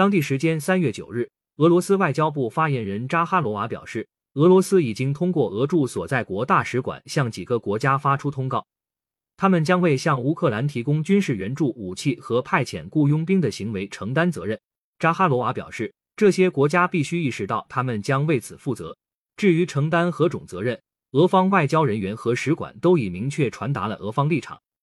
当地时间三月九日俄罗斯外交部发言人扎哈罗娃表示俄罗斯已经通过俄驻所在国大使馆向几个国家发出通告他们将为向乌克兰提供军事援助武器和派遣雇佣兵的行为承担责任。扎哈罗娃表示这些国家必须意识到他们将为此负责。至于承担何种责任俄方外交人员和使馆都已明确传达了俄方立场